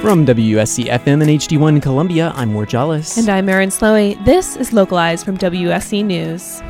From WUSC FM and HD1 Columbia, I'm Ward Jollis. And I'm Erin Slowey. This is Localized from WUSC News.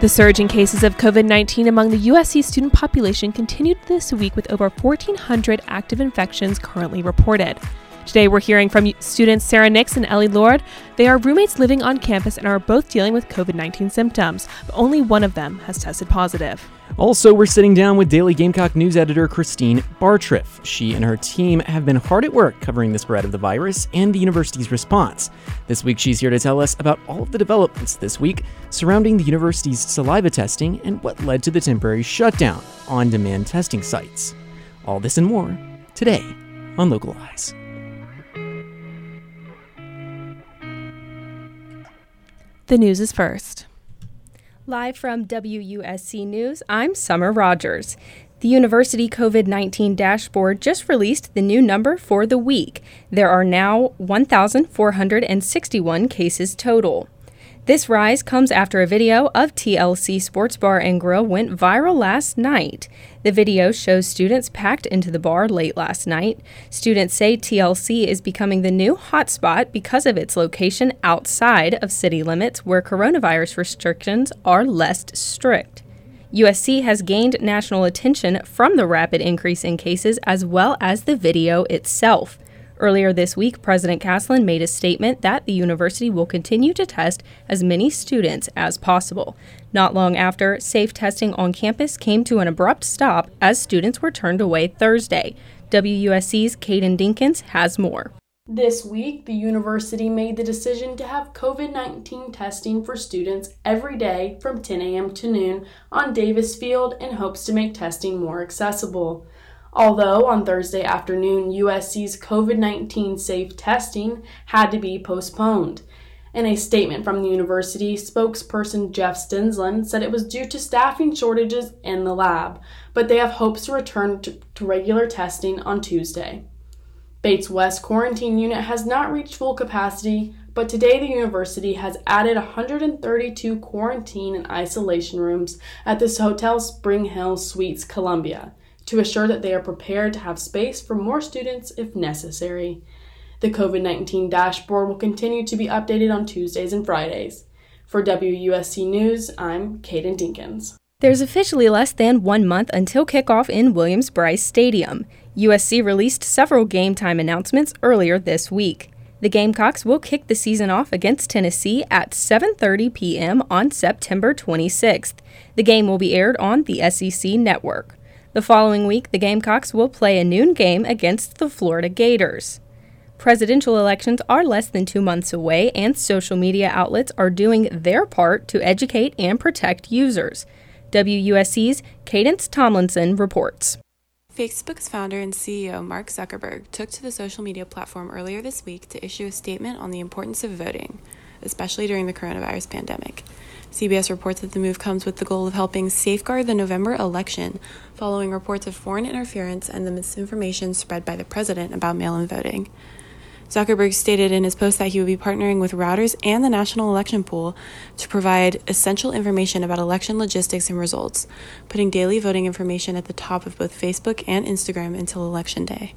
The surge in cases of COVID 19 among the USC student population continued this week with over 1,400 active infections currently reported. Today, we're hearing from students Sarah Nix and Ellie Lord. They are roommates living on campus and are both dealing with COVID 19 symptoms, but only one of them has tested positive. Also, we're sitting down with Daily Gamecock news editor Christine Bartriff. She and her team have been hard at work covering the spread of the virus and the university's response. This week, she's here to tell us about all of the developments this week surrounding the university's saliva testing and what led to the temporary shutdown on demand testing sites. All this and more today on Localize. The news is first. Live from WUSC News, I'm Summer Rogers. The University COVID 19 dashboard just released the new number for the week. There are now 1,461 cases total. This rise comes after a video of TLC Sports Bar and Grill went viral last night. The video shows students packed into the bar late last night. Students say TLC is becoming the new hotspot because of its location outside of city limits where coronavirus restrictions are less strict. USC has gained national attention from the rapid increase in cases as well as the video itself. Earlier this week, President Caslen made a statement that the university will continue to test as many students as possible. Not long after, safe testing on campus came to an abrupt stop as students were turned away Thursday. WUSC's Caden Dinkins has more. This week, the university made the decision to have COVID 19 testing for students every day from 10 a.m. to noon on Davis Field in hopes to make testing more accessible. Although on Thursday afternoon, USC's COVID 19 safe testing had to be postponed. In a statement from the university, spokesperson Jeff Stensland said it was due to staffing shortages in the lab, but they have hopes to return to, to regular testing on Tuesday. Bates West quarantine unit has not reached full capacity, but today the university has added 132 quarantine and isolation rooms at this Hotel Spring Hill Suites Columbia to assure that they are prepared to have space for more students if necessary. The COVID 19 dashboard will continue to be updated on Tuesdays and Fridays. For WUSC News, I'm Kaden Dinkins. There's officially less than one month until kickoff in Williams Brice Stadium. USC released several game time announcements earlier this week. The Gamecocks will kick the season off against Tennessee at 7:30 p.m. on September 26th. The game will be aired on the SEC network. The following week, the Gamecocks will play a noon game against the Florida Gators. Presidential elections are less than two months away, and social media outlets are doing their part to educate and protect users. WUSC's Cadence Tomlinson reports. Facebook's founder and CEO Mark Zuckerberg took to the social media platform earlier this week to issue a statement on the importance of voting, especially during the coronavirus pandemic. CBS reports that the move comes with the goal of helping safeguard the November election following reports of foreign interference and the misinformation spread by the president about mail in voting. Zuckerberg stated in his post that he would be partnering with Reuters and the National Election Pool to provide essential information about election logistics and results, putting daily voting information at the top of both Facebook and Instagram until Election Day.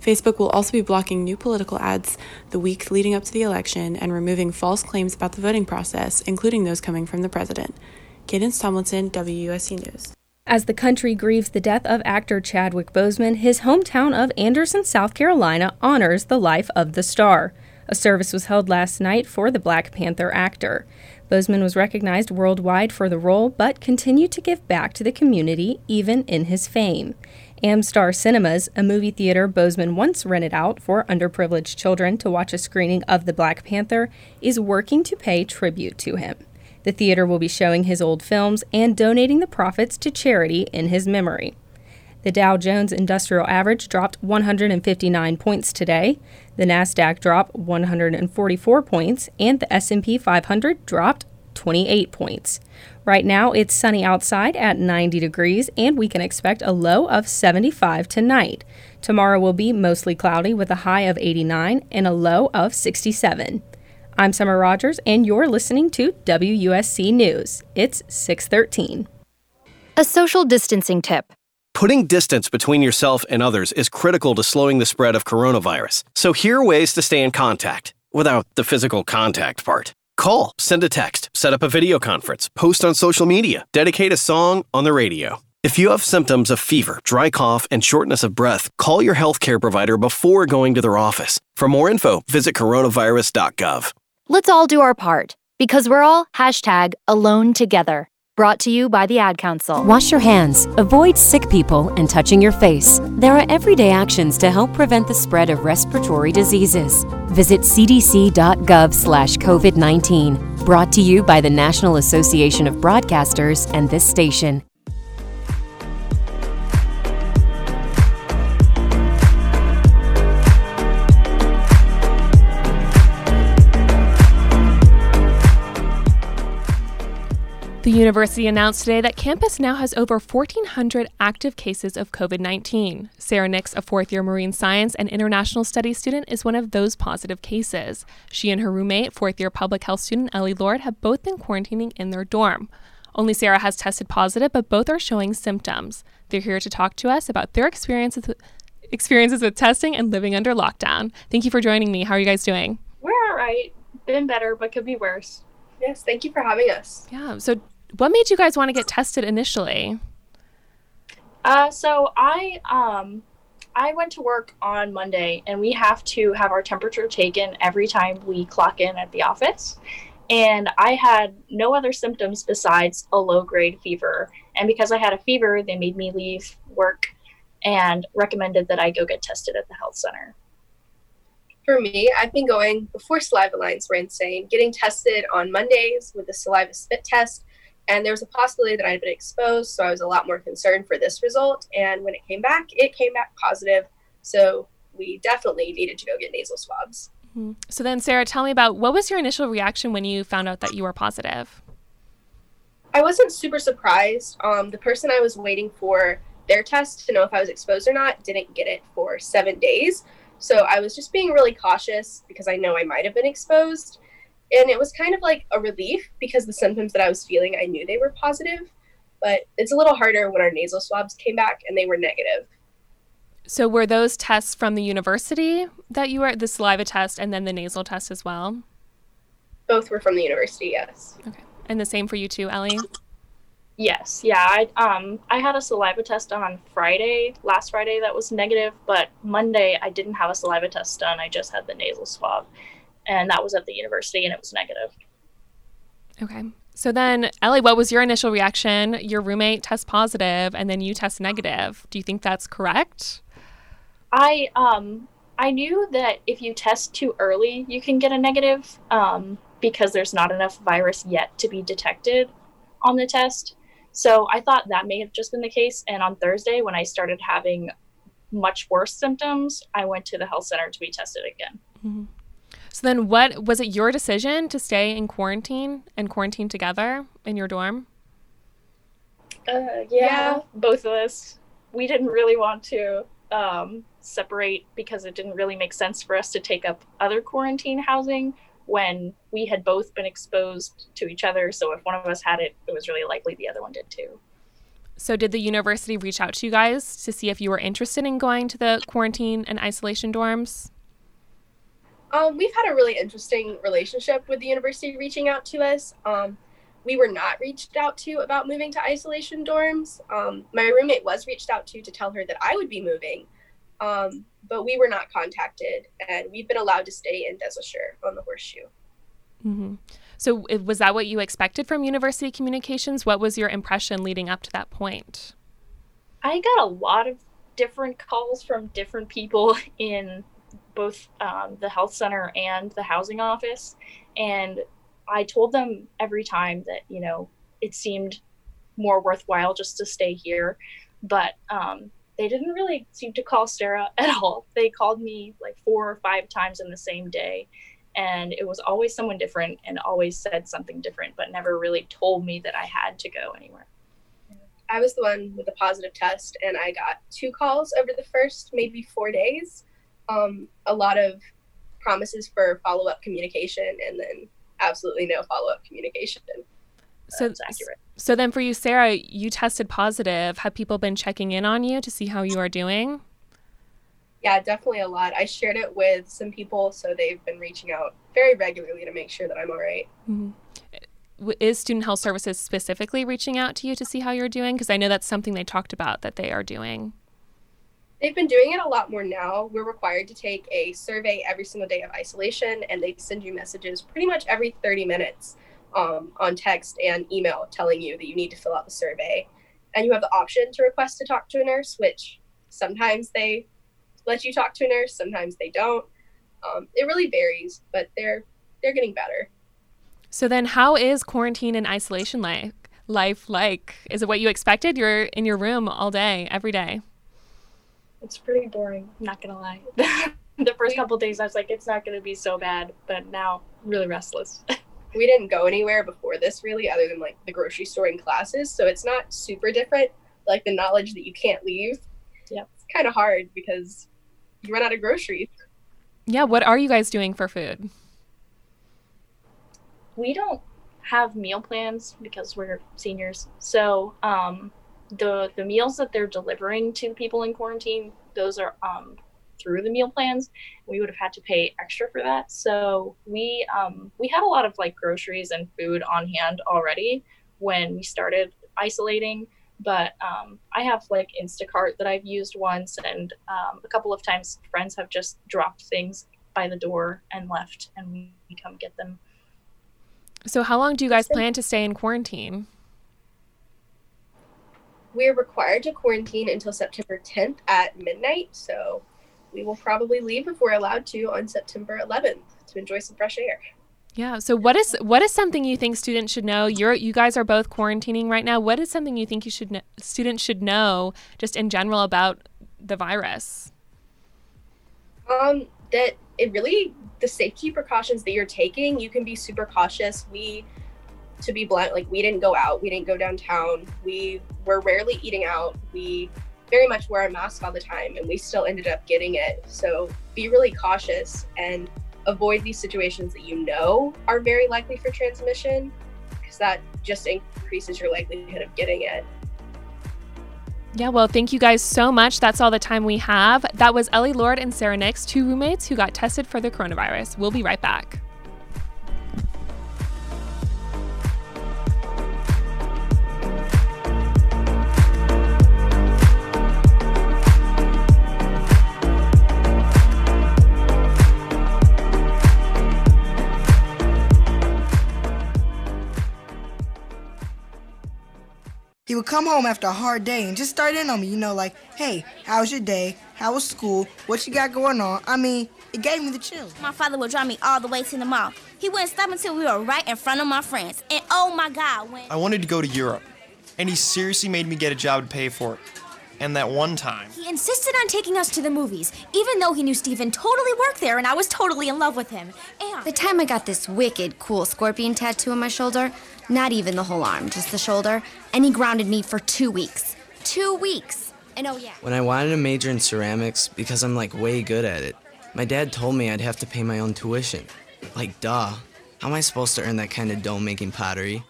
Facebook will also be blocking new political ads the week leading up to the election and removing false claims about the voting process, including those coming from the president. Cadence Tomlinson, WUSC News. As the country grieves the death of actor Chadwick Boseman, his hometown of Anderson, South Carolina honors the life of the star. A service was held last night for the Black Panther actor. Boseman was recognized worldwide for the role, but continued to give back to the community even in his fame. Amstar Cinemas, a movie theater Boseman once rented out for underprivileged children to watch a screening of The Black Panther, is working to pay tribute to him. The theater will be showing his old films and donating the profits to charity in his memory. The Dow Jones Industrial Average dropped 159 points today. The Nasdaq dropped 144 points and the S&P 500 dropped 28 points. Right now, it's sunny outside at 90 degrees, and we can expect a low of 75 tonight. Tomorrow will be mostly cloudy with a high of 89 and a low of 67. I'm Summer Rogers, and you're listening to WUSC News. It's 613. A social distancing tip. Putting distance between yourself and others is critical to slowing the spread of coronavirus. So here are ways to stay in contact without the physical contact part. Call, send a text, set up a video conference, post on social media, dedicate a song on the radio. If you have symptoms of fever, dry cough, and shortness of breath, call your healthcare provider before going to their office. For more info, visit coronavirus.gov. Let's all do our part because we're all hashtag alone together. Brought to you by the Ad Council. Wash your hands, avoid sick people, and touching your face. There are everyday actions to help prevent the spread of respiratory diseases. Visit cdc.gov slash COVID 19. Brought to you by the National Association of Broadcasters and this station. The university announced today that campus now has over 1,400 active cases of COVID 19. Sarah Nix, a fourth year marine science and international studies student, is one of those positive cases. She and her roommate, fourth year public health student Ellie Lord, have both been quarantining in their dorm. Only Sarah has tested positive, but both are showing symptoms. They're here to talk to us about their experiences with, experiences with testing and living under lockdown. Thank you for joining me. How are you guys doing? We're all right. Been better, but could be worse. Yes, thank you for having us. Yeah. So, what made you guys want to get tested initially? Uh, so I um I went to work on Monday and we have to have our temperature taken every time we clock in at the office. And I had no other symptoms besides a low grade fever. And because I had a fever, they made me leave work and recommended that I go get tested at the health center. For me, I've been going before saliva lines were insane, getting tested on Mondays with a saliva spit test and there was a possibility that I had been exposed, so I was a lot more concerned for this result. And when it came back, it came back positive. So we definitely needed to go get nasal swabs. Mm-hmm. So then, Sarah, tell me about what was your initial reaction when you found out that you were positive? I wasn't super surprised. Um, the person I was waiting for their test to know if I was exposed or not didn't get it for seven days. So I was just being really cautious because I know I might have been exposed and it was kind of like a relief because the symptoms that I was feeling, I knew they were positive, but it's a little harder when our nasal swabs came back and they were negative. So were those tests from the university that you were the saliva test and then the nasal test as well? Both were from the university, yes. Okay. And the same for you too, Ellie? Yes, yeah. I um I had a saliva test on Friday, last Friday that was negative, but Monday I didn't have a saliva test done. I just had the nasal swab and that was at the university and it was negative. Okay. So then, Ellie, what was your initial reaction? Your roommate tests positive and then you test negative. Do you think that's correct? I um I knew that if you test too early, you can get a negative um, because there's not enough virus yet to be detected on the test. So I thought that may have just been the case. And on Thursday, when I started having much worse symptoms, I went to the health center to be tested again. Mm-hmm. So then, what was it your decision to stay in quarantine and quarantine together in your dorm? Uh, yeah, yeah, both of us. We didn't really want to um, separate because it didn't really make sense for us to take up other quarantine housing when we had both been exposed to each other. So if one of us had it, it was really likely the other one did too. So, did the university reach out to you guys to see if you were interested in going to the quarantine and isolation dorms? Um, we've had a really interesting relationship with the university reaching out to us. Um, we were not reached out to about moving to isolation dorms. Um, my roommate was reached out to to tell her that I would be moving, um, but we were not contacted, and we've been allowed to stay in Desaussure on the Horseshoe. Mm-hmm. So, was that what you expected from university communications? What was your impression leading up to that point? I got a lot of different calls from different people in both um, the health center and the housing office. And I told them every time that, you know, it seemed more worthwhile just to stay here. But um, they didn't really seem to call Sarah at all. They called me like four or five times in the same day. And it was always someone different and always said something different, but never really told me that I had to go anywhere. I was the one with the positive test, and I got two calls over the first maybe four days um, a lot of promises for follow up communication and then absolutely no follow up communication. so. So then for you, Sarah, you tested positive. Have people been checking in on you to see how you are doing? Yeah, definitely a lot. I shared it with some people, so they've been reaching out very regularly to make sure that I'm all right. mm-hmm. Is Student Health Services specifically reaching out to you to see how you're doing? Because I know that's something they talked about that they are doing. They've been doing it a lot more now. We're required to take a survey every single day of isolation, and they send you messages pretty much every 30 minutes um, on text and email telling you that you need to fill out the survey. And you have the option to request to talk to a nurse, which sometimes they let you talk to a nurse, sometimes they don't. Um, it really varies, but they're they're getting better. So then, how is quarantine and isolation like? Life like? Is it what you expected? You're in your room all day, every day. It's pretty boring. I'm not gonna lie. the first couple days, I was like, it's not gonna be so bad, but now really restless. we didn't go anywhere before this really other than like the grocery store and classes so it's not super different like the knowledge that you can't leave yeah it's kind of hard because you run out of groceries yeah what are you guys doing for food we don't have meal plans because we're seniors so um the the meals that they're delivering to people in quarantine those are um through the meal plans. We would have had to pay extra for that. So we um, we had a lot of like groceries and food on hand already when we started isolating. But um, i have like instacart that i've used once and um, a couple of times friends have just dropped things by the door and left and we come get them. So how long do you guys plan to stay in quarantine we're required to quarantine until september 10th at midnight so we will probably leave if we're allowed to on September 11th to enjoy some fresh air. Yeah. So what is what is something you think students should know? You're you guys are both quarantining right now. What is something you think you should know, students should know just in general about the virus? Um, that it really the safety precautions that you're taking, you can be super cautious. We to be blunt, like we didn't go out, we didn't go downtown, we were rarely eating out. We very much wear a mask all the time and we still ended up getting it. So be really cautious and avoid these situations that you know are very likely for transmission because that just increases your likelihood of getting it. Yeah, well, thank you guys so much. That's all the time we have. That was Ellie Lord and Sarah Nix, two roommates who got tested for the coronavirus. We'll be right back. He would come home after a hard day and just start in on me, you know, like, hey, how's your day? How was school? What you got going on? I mean, it gave me the chills. My father would drive me all the way to the mall. He wouldn't stop until we were right in front of my friends. And oh my God, when. I wanted to go to Europe, and he seriously made me get a job to pay for it. And that one time. He insisted on taking us to the movies, even though he knew Steven totally worked there and I was totally in love with him. And. The time I got this wicked cool scorpion tattoo on my shoulder, not even the whole arm, just the shoulder, and he grounded me for two weeks. Two weeks! And oh yeah. When I wanted to major in ceramics because I'm like way good at it, my dad told me I'd have to pay my own tuition. Like, duh. How am I supposed to earn that kind of dough making pottery?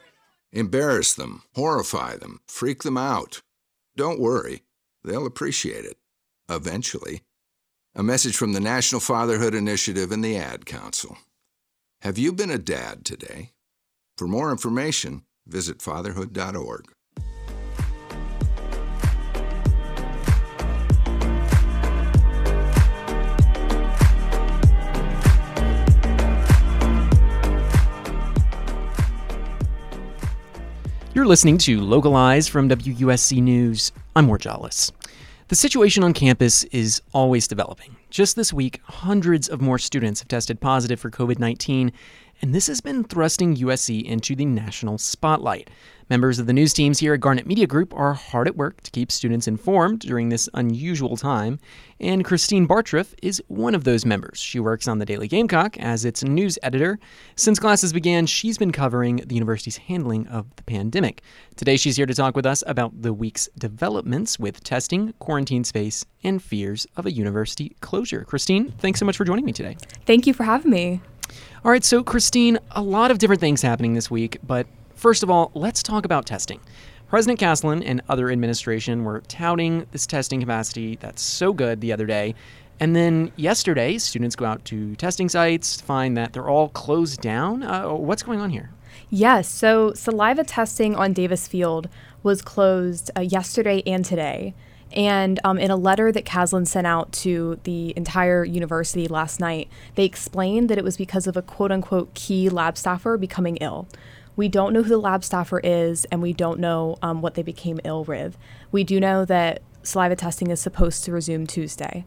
Embarrass them, horrify them, freak them out. Don't worry. They'll appreciate it. Eventually. A message from the National Fatherhood Initiative and the Ad Council. Have you been a dad today? For more information, visit fatherhood.org. You're listening to Localized from WUSC News. I'm Ward Jollis. The situation on campus is always developing. Just this week, hundreds of more students have tested positive for COVID 19, and this has been thrusting USC into the national spotlight. Members of the news teams here at Garnet Media Group are hard at work to keep students informed during this unusual time, and Christine Bartriff is one of those members. She works on the Daily Gamecock as its news editor. Since classes began, she's been covering the university's handling of the pandemic. Today, she's here to talk with us about the week's developments with testing, quarantine space, and fears of a university closure. Christine, thanks so much for joining me today. Thank you for having me. All right, so Christine, a lot of different things happening this week, but first of all, let's talk about testing. President Caslen and other administration were touting this testing capacity that's so good the other day. And then yesterday, students go out to testing sites, find that they're all closed down. Uh, what's going on here? Yes, so saliva testing on Davis Field was closed uh, yesterday and today. And um, in a letter that Caslen sent out to the entire university last night, they explained that it was because of a quote unquote key lab staffer becoming ill. We don't know who the lab staffer is, and we don't know um, what they became ill with. We do know that saliva testing is supposed to resume Tuesday.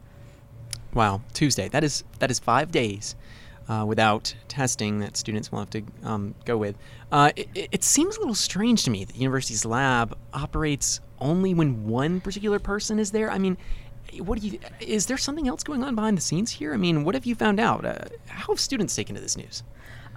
Wow, Tuesday. That is that is five days uh, without testing that students will have to um, go with. Uh, it, it, seems a little strange to me that the university's lab operates only when one particular person is there. I mean, what do you? Is there something else going on behind the scenes here? I mean, what have you found out? Uh, how have students taken to this news?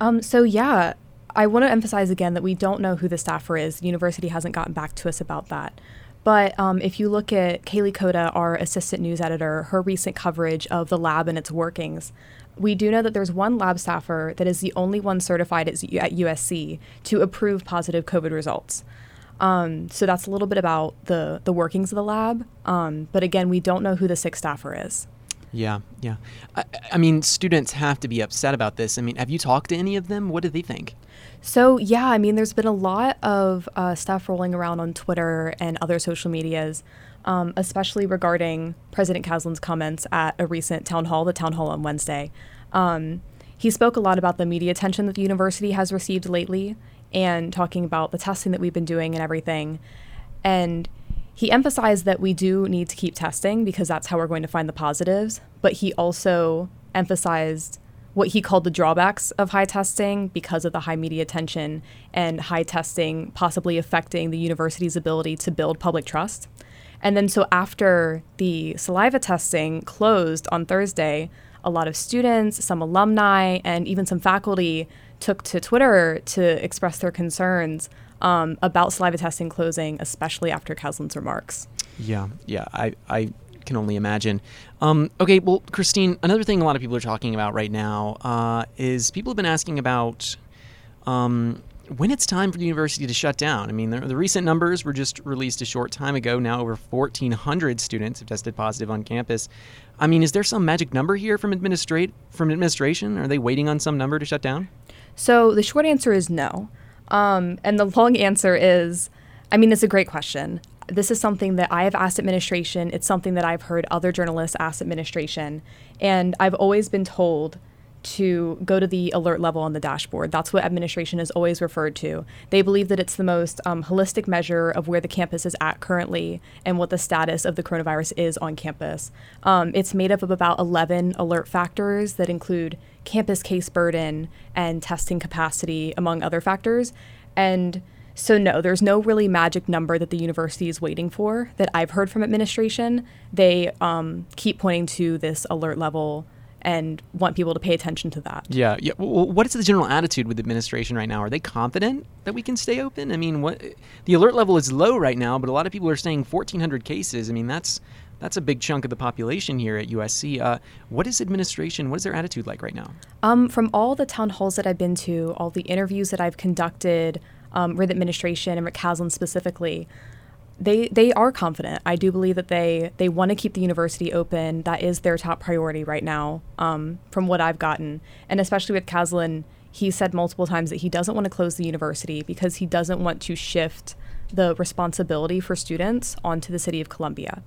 Um, so yeah, I want to emphasize again that we don't know who the staffer is. The university hasn't gotten back to us about that. But um, if you look at Kaylee Coda, our assistant news editor, her recent coverage of the lab and its workings, we do know that there's one lab staffer that is the only one certified at, USC to approve positive COVID results. Um, so that's a little bit about the the workings of the lab. Um, but again, we don't know who the sixth staffer is. Yeah, yeah. I, I, mean, students have to be upset about this. I mean, have you talked to any of them? What do they think? So, yeah, I mean, there's been a lot of uh, stuff rolling around on Twitter and other social medias, um, especially regarding President Caslen's comments at a recent town hall, the town hall on Wednesday. Um, he spoke a lot about the media attention that the university has received lately and talking about the testing that we've been doing and everything. And he emphasized that we do need to keep testing because that's how we're going to find the positives, but he also emphasized what he called the drawbacks of high testing because of the high media attention and high testing possibly affecting the university's ability to build public trust. And then, so after the saliva testing closed on Thursday, a lot of students, some alumni, and even some faculty took to Twitter to express their concerns um, about saliva testing closing, especially after Caslen's remarks. Yeah, yeah, I, I can only imagine. Um, okay, well, Christine, another thing a lot of people are talking about right now uh, is people have been asking about um, when it's time for the university to shut down. I mean, the, the, recent numbers were just released a short time ago. Now, over 1,400 students have tested positive on campus. I mean, is there some magic number here from administrate from administration? Are they waiting on some number to shut down? So the short answer is no, um, and the long answer is, I mean, it's a great question this is something that I have asked administration. It's something that I've heard other journalists ask administration. And I've always been told to go to the alert level on the dashboard. That's what administration is always referred to. They believe that it's the most um, holistic measure of where the campus is at currently and what the status of the coronavirus is on campus. Um, it's made up of about 11 alert factors that include campus case burden and testing capacity, among other factors. And so, no, there's no really magic number that the university is waiting for that I've heard from administration. They um, keep pointing to this alert level and want people to pay attention to that. Yeah, yeah. Well, what is the general attitude with administration right now? Are they confident that we can stay open? I mean, what the alert level is low right now, but a lot of people are saying 1,400 cases. I mean, that's that's a big chunk of the population here at USC. Uh, what is administration? What is their attitude like right now? Um, from all the town halls that I've been to, all the interviews that I've conducted um, with administration and Rick Caslen specifically, they they are confident. I do believe that they they want to keep the university open. That is their top priority right now, um, from what I've gotten, and especially with Caslen, he said multiple times that he doesn't want to close the university because he doesn't want to shift the responsibility for students onto the city of Columbia.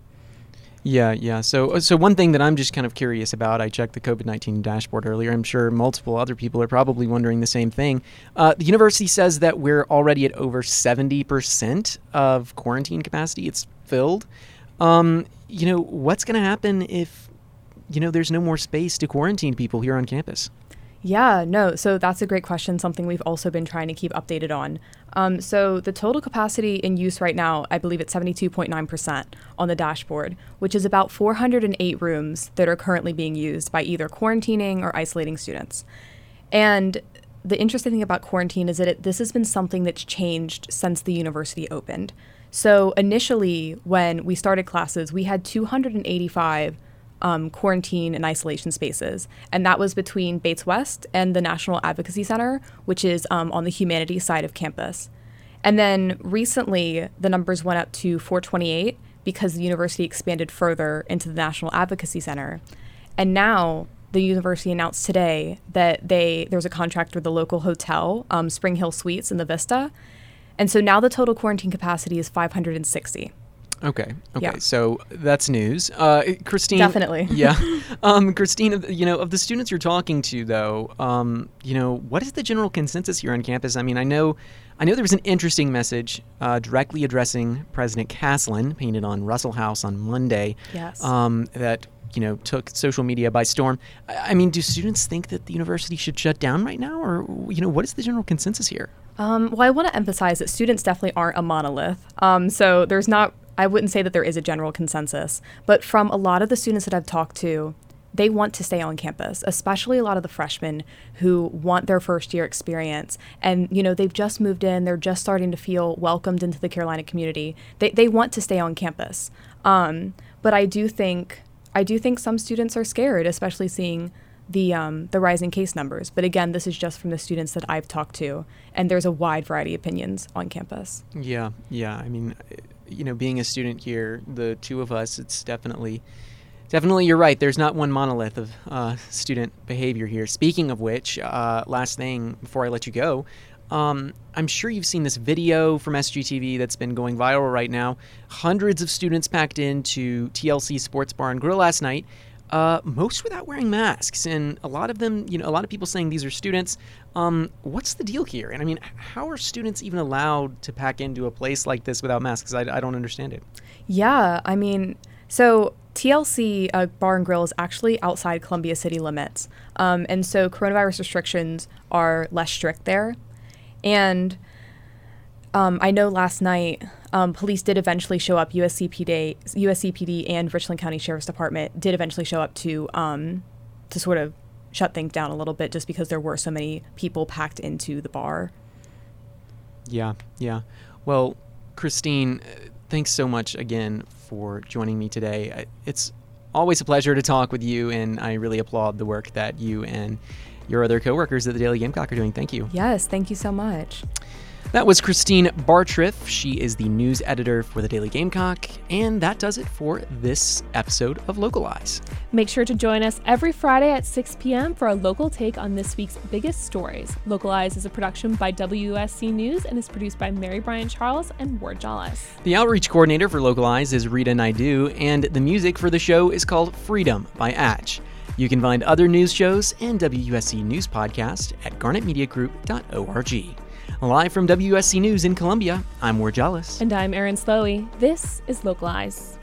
Yeah, yeah. So, uh, so one thing that I'm just kind of curious about, I checked the COVID 19 dashboard earlier. I'm sure multiple other people are probably wondering the same thing. Uh, the university says that we're already at over 70% of quarantine capacity. It's filled. Um, you know, what's going to happen if, you know, there's no more space to quarantine people here on campus? Yeah, no. So that's a great question, something we've also been trying to keep updated on. Um, so the total capacity in use right now, I believe it's 72.9% on the dashboard, which is about 408 rooms that are currently being used by either quarantining or isolating students. And the interesting thing about quarantine is that it, this has been something that's changed since the university opened. So initially, when we started classes, we had 285 um, quarantine and isolation spaces. And that was between Bates West and the National Advocacy Center, which is um, on the humanities side of campus. And then recently, the numbers went up to 428 because the university expanded further into the National Advocacy Center. And now the university announced today that they there's a contract with the local hotel, um, Spring Hill Suites in the Vista, and so now the total quarantine capacity is 560. Okay. Okay. Yeah. So that's news. Uh, Christine. Definitely. Yeah. Um, Christine, you know, of the students you're talking to, though, um, you know, what is the general consensus here on campus? I mean, I know, I know there was an interesting message uh, directly addressing President Caslen, painted on Russell House on Monday. Yes. Um, that you know took social media by storm. I, I mean, do students think that the university should shut down right now, or you know, what is the general consensus here? Um, well, I want to emphasize that students definitely aren't a monolith. Um, so there's not, I wouldn't say that there is a general consensus, but from a lot of the students that I've talked to, they want to stay on campus, especially a lot of the freshmen who want their first year experience. And, you know, they've just moved in, they're just starting to feel welcomed into the Carolina community. They, they want to stay on campus. Um, but I do think, I do think some students are scared, especially seeing the um, the rising case numbers. But again, this is just from the students that I've talked to, and there's a wide variety of opinions on campus. Yeah, yeah. I mean, you know, being a student here, the two of us, it's definitely, definitely you're right. There's not one monolith of uh, student behavior here. Speaking of which, uh, last thing before I let you go. Um, I'm sure you've seen this video from SGTV that's been going viral right now. Hundreds of students packed into TLC Sports Bar and Grill last night uh, most without wearing masks, and a lot of them, you know, a lot of people saying these are students. Um, what's the deal here? And I mean, how are students even allowed to pack into a place like this without masks? I, I don't understand it. Yeah, I mean, so TLC uh, Bar and Grill is actually outside Columbia city limits, um, and so coronavirus restrictions are less strict there. And um, I know last night um, police did eventually show up. USCPD, USCPD, and Richland County Sheriff's Department did eventually show up to um, to sort of shut things down a little bit, just because there were so many people packed into the bar. Yeah, yeah. Well, Christine, thanks so much again for joining me today. It's always a pleasure to talk with you, and I really applaud the work that you and your other coworkers at the Daily Gamecock are doing. Thank you. Yes, thank you so much. That was Christine Bartriff. She is the news editor for the Daily Gamecock, and that does it for this episode of Localize. Make sure to join us every Friday at 6 p.m. for a local take on this week's biggest stories. Localize is a production by WUSC News and is produced by Mary Brian Charles and Ward Jollis. The outreach coordinator for Localize is Rita Naidu, and the music for the show is called Freedom by Atch. You can find other news shows and WUSC News podcast at garnetmediagroup.org. Live from WSC News in Columbia, I'm Ward Jollis. And I'm Erin Slowey. This is Localize.